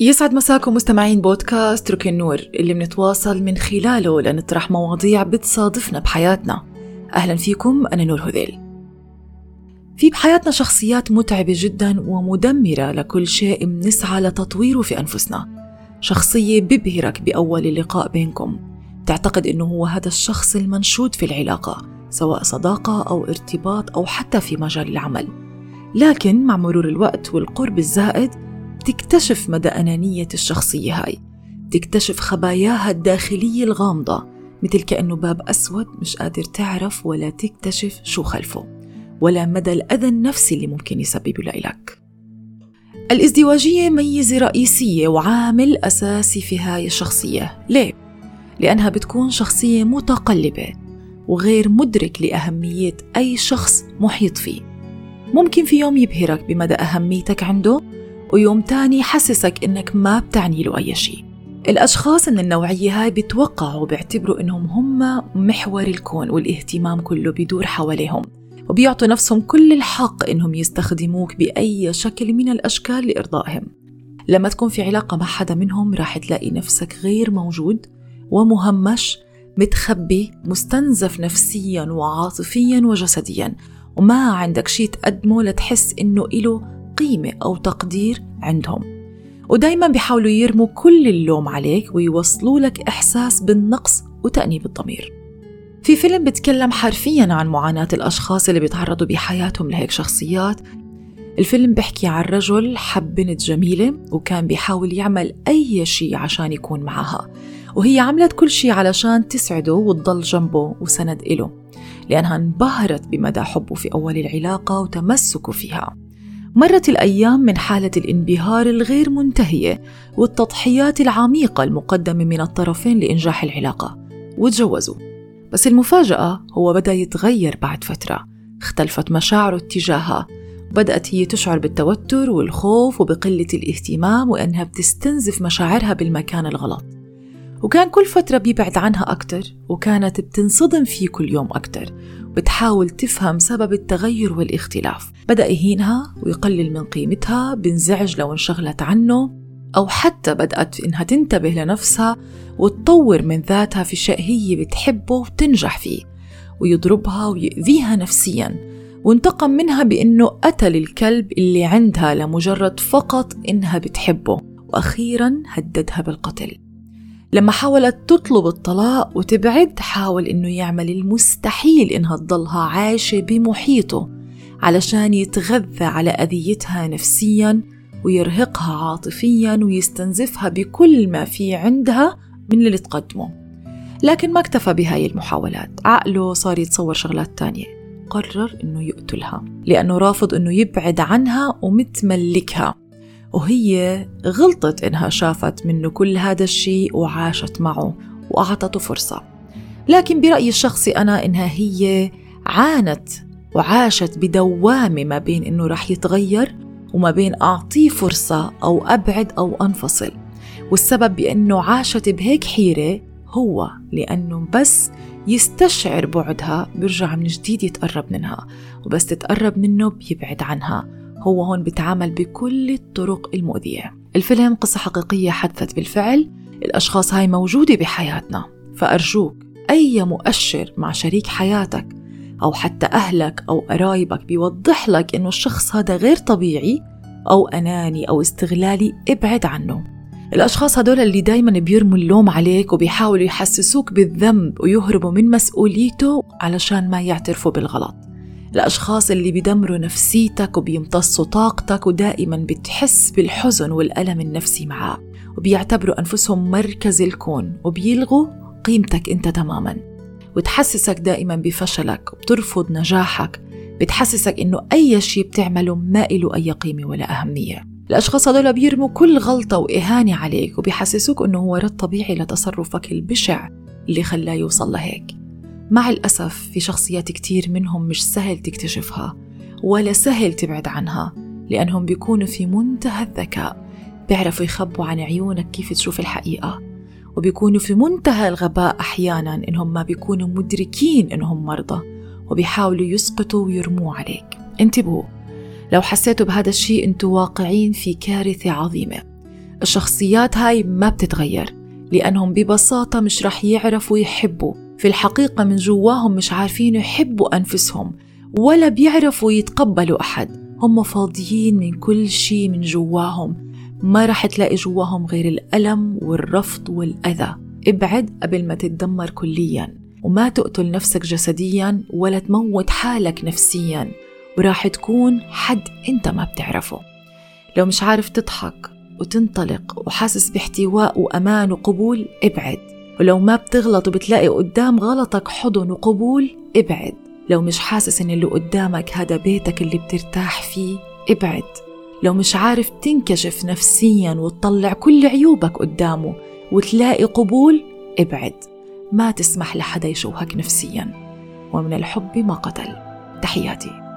يسعد مساكم مستمعين بودكاست ركن النور اللي بنتواصل من خلاله لنطرح مواضيع بتصادفنا بحياتنا. أهلا فيكم أنا نور هذيل. في بحياتنا شخصيات متعبة جدا ومدمرة لكل شيء بنسعى لتطويره في أنفسنا. شخصية ببهرك بأول اللقاء بينكم. تعتقد إنه هو هذا الشخص المنشود في العلاقة سواء صداقة أو ارتباط أو حتى في مجال العمل. لكن مع مرور الوقت والقرب الزائد تكتشف مدى أنانية الشخصية هاي. تكتشف خباياها الداخلية الغامضة مثل كأنه باب أسود مش قادر تعرف ولا تكتشف شو خلفه ولا مدى الأذى النفسي اللي ممكن يسببه لإلك. الازدواجية ميزة رئيسية وعامل أساسي في هاي الشخصية. ليه؟ لأنها بتكون شخصية متقلبة وغير مدرك لأهمية أي شخص محيط فيه. ممكن في يوم يبهرك بمدى أهميتك عنده؟ ويوم تاني يحسسك إنك ما بتعني له أي شيء. الأشخاص من النوعية هاي بيتوقعوا وبيعتبروا إنهم هم محور الكون والاهتمام كله بيدور حواليهم. وبيعطوا نفسهم كل الحق إنهم يستخدموك بأي شكل من الأشكال لإرضائهم. لما تكون في علاقة مع حدا منهم راح تلاقي نفسك غير موجود ومهمش متخبي مستنزف نفسيا وعاطفيا وجسديا. وما عندك شيء تقدمه لتحس إنه إله قيمة أو تقدير عندهم. ودايما بيحاولوا يرموا كل اللوم عليك ويوصلوا لك إحساس بالنقص وتأنيب الضمير. في فيلم بيتكلم حرفيا عن معاناة الأشخاص اللي بيتعرضوا بحياتهم لهيك شخصيات. الفيلم بيحكي عن رجل حب بنت جميلة وكان بيحاول يعمل أي شيء عشان يكون معها. وهي عملت كل شيء علشان تسعده وتضل جنبه وسند إله لأنها انبهرت بمدى حبه في أول العلاقة وتمسكه فيها. مرت الأيام من حالة الانبهار الغير منتهية والتضحيات العميقة المقدمة من الطرفين لإنجاح العلاقة. وتجوزوا. بس المفاجأة هو بدأ يتغير بعد فترة. اختلفت مشاعره تجاهها بدأت هي تشعر بالتوتر والخوف وبقلة الاهتمام وأنها بتستنزف مشاعرها بالمكان الغلط. وكان كل فترة بيبعد عنها أكتر وكانت بتنصدم فيه كل يوم أكتر بتحاول تفهم سبب التغير والاختلاف. بدأ يهينها ويقلل من قيمتها بنزعج لو انشغلت عنه أو حتى بدأت إنها تنتبه لنفسها وتطور من ذاتها في شيء هي بتحبه وتنجح فيه ويضربها ويأذيها نفسياً وانتقم منها بأنه قتل الكلب اللي عندها لمجرد فقط إنها بتحبه. وأخيرا هددها بالقتل. لما حاولت تطلب الطلاق وتبعد حاول إنه يعمل المستحيل إنها تضلها عايشة بمحيطه علشان يتغذى على أذيتها نفسيا ويرهقها عاطفيا ويستنزفها بكل ما في عندها من اللي تقدمه. لكن ما اكتفى بهاي المحاولات. عقله صار يتصور شغلات تانية. قرر إنه يقتلها لأنه رافض إنه يبعد عنها ومتملكها. وهي غلطت إنها شافت منه كل هذا الشيء وعاشت معه وأعطته فرصة. لكن برأيي الشخصي أنا إنها هي عانت وعاشت بدوامة ما بين إنه رح يتغير وما بين أعطيه فرصة أو أبعد أو أنفصل. والسبب بأنه عاشت بهيك حيرة هو لأنه بس يستشعر بعدها بيرجع من جديد يتقرب منها وبس تتقرب منه بيبعد عنها. هو هون بيتعامل بكل الطرق المؤذية. الفيلم قصة حقيقية حدثت بالفعل. الأشخاص هاي موجودة بحياتنا. فأرجوك أي مؤشر مع شريك حياتك أو حتى أهلك أو قرايبك بيوضح لك إنه الشخص هذا غير طبيعي أو أناني أو استغلالي ابعد عنه. الأشخاص هدول اللي دايما بيرموا اللوم عليك وبيحاولوا يحسسوك بالذنب ويهربوا من مسؤوليته علشان ما يعترفوا بالغلط. الأشخاص اللي بيدمروا نفسيتك وبيمتصوا طاقتك ودائما بتحس بالحزن والألم النفسي معاه وبيعتبروا أنفسهم مركز الكون وبيلغوا قيمتك أنت تماما. وتحسسك دائما بفشلك وبترفض نجاحك. بتحسسك إنه أي شيء بتعمله ما إله أي قيمة ولا أهمية. الأشخاص هذول بيرموا كل غلطة وإهانة عليك وبيحسسوك إنه هو رد طبيعي لتصرفك البشع اللي خلاه يوصل لهيك. مع الأسف في شخصيات كتير منهم مش سهل تكتشفها ولا سهل تبعد عنها لأنهم بيكونوا في منتهى الذكاء بيعرفوا يخبوا عن عيونك كيف تشوف الحقيقة وبيكونوا في منتهى الغباء أحيانا إنهم ما بيكونوا مدركين إنهم مرضى وبيحاولوا يسقطوا ويرموا عليك. انتبهوا لو حسيتوا بهذا الشيء أنتوا واقعين في كارثة عظيمة. الشخصيات هاي ما بتتغير لأنهم ببساطة مش رح يعرفوا يحبوا. في الحقيقة من جواهم مش عارفين يحبوا أنفسهم ولا بيعرفوا يتقبلوا أحد. هم فاضيين من كل شي من جواهم. ما رح تلاقي جواهم غير الألم والرفض والأذى. ابعد قبل ما تتدمر كليا وما تقتل نفسك جسديا ولا تموت حالك نفسيا. وراح تكون حد أنت ما بتعرفه. لو مش عارف تضحك وتنطلق وحاسس باحتواء وأمان وقبول ابعد. ولو ما بتغلط وبتلاقي قدام غلطك حضن وقبول ابعد. لو مش حاسس إن اللي قدامك هذا بيتك اللي بترتاح فيه ابعد. لو مش عارف تنكشف نفسيا وتطلع كل عيوبك قدامه وتلاقي قبول ابعد. ما تسمح لحدا يشوهك نفسيا. ومن الحب ما قتل. تحياتي.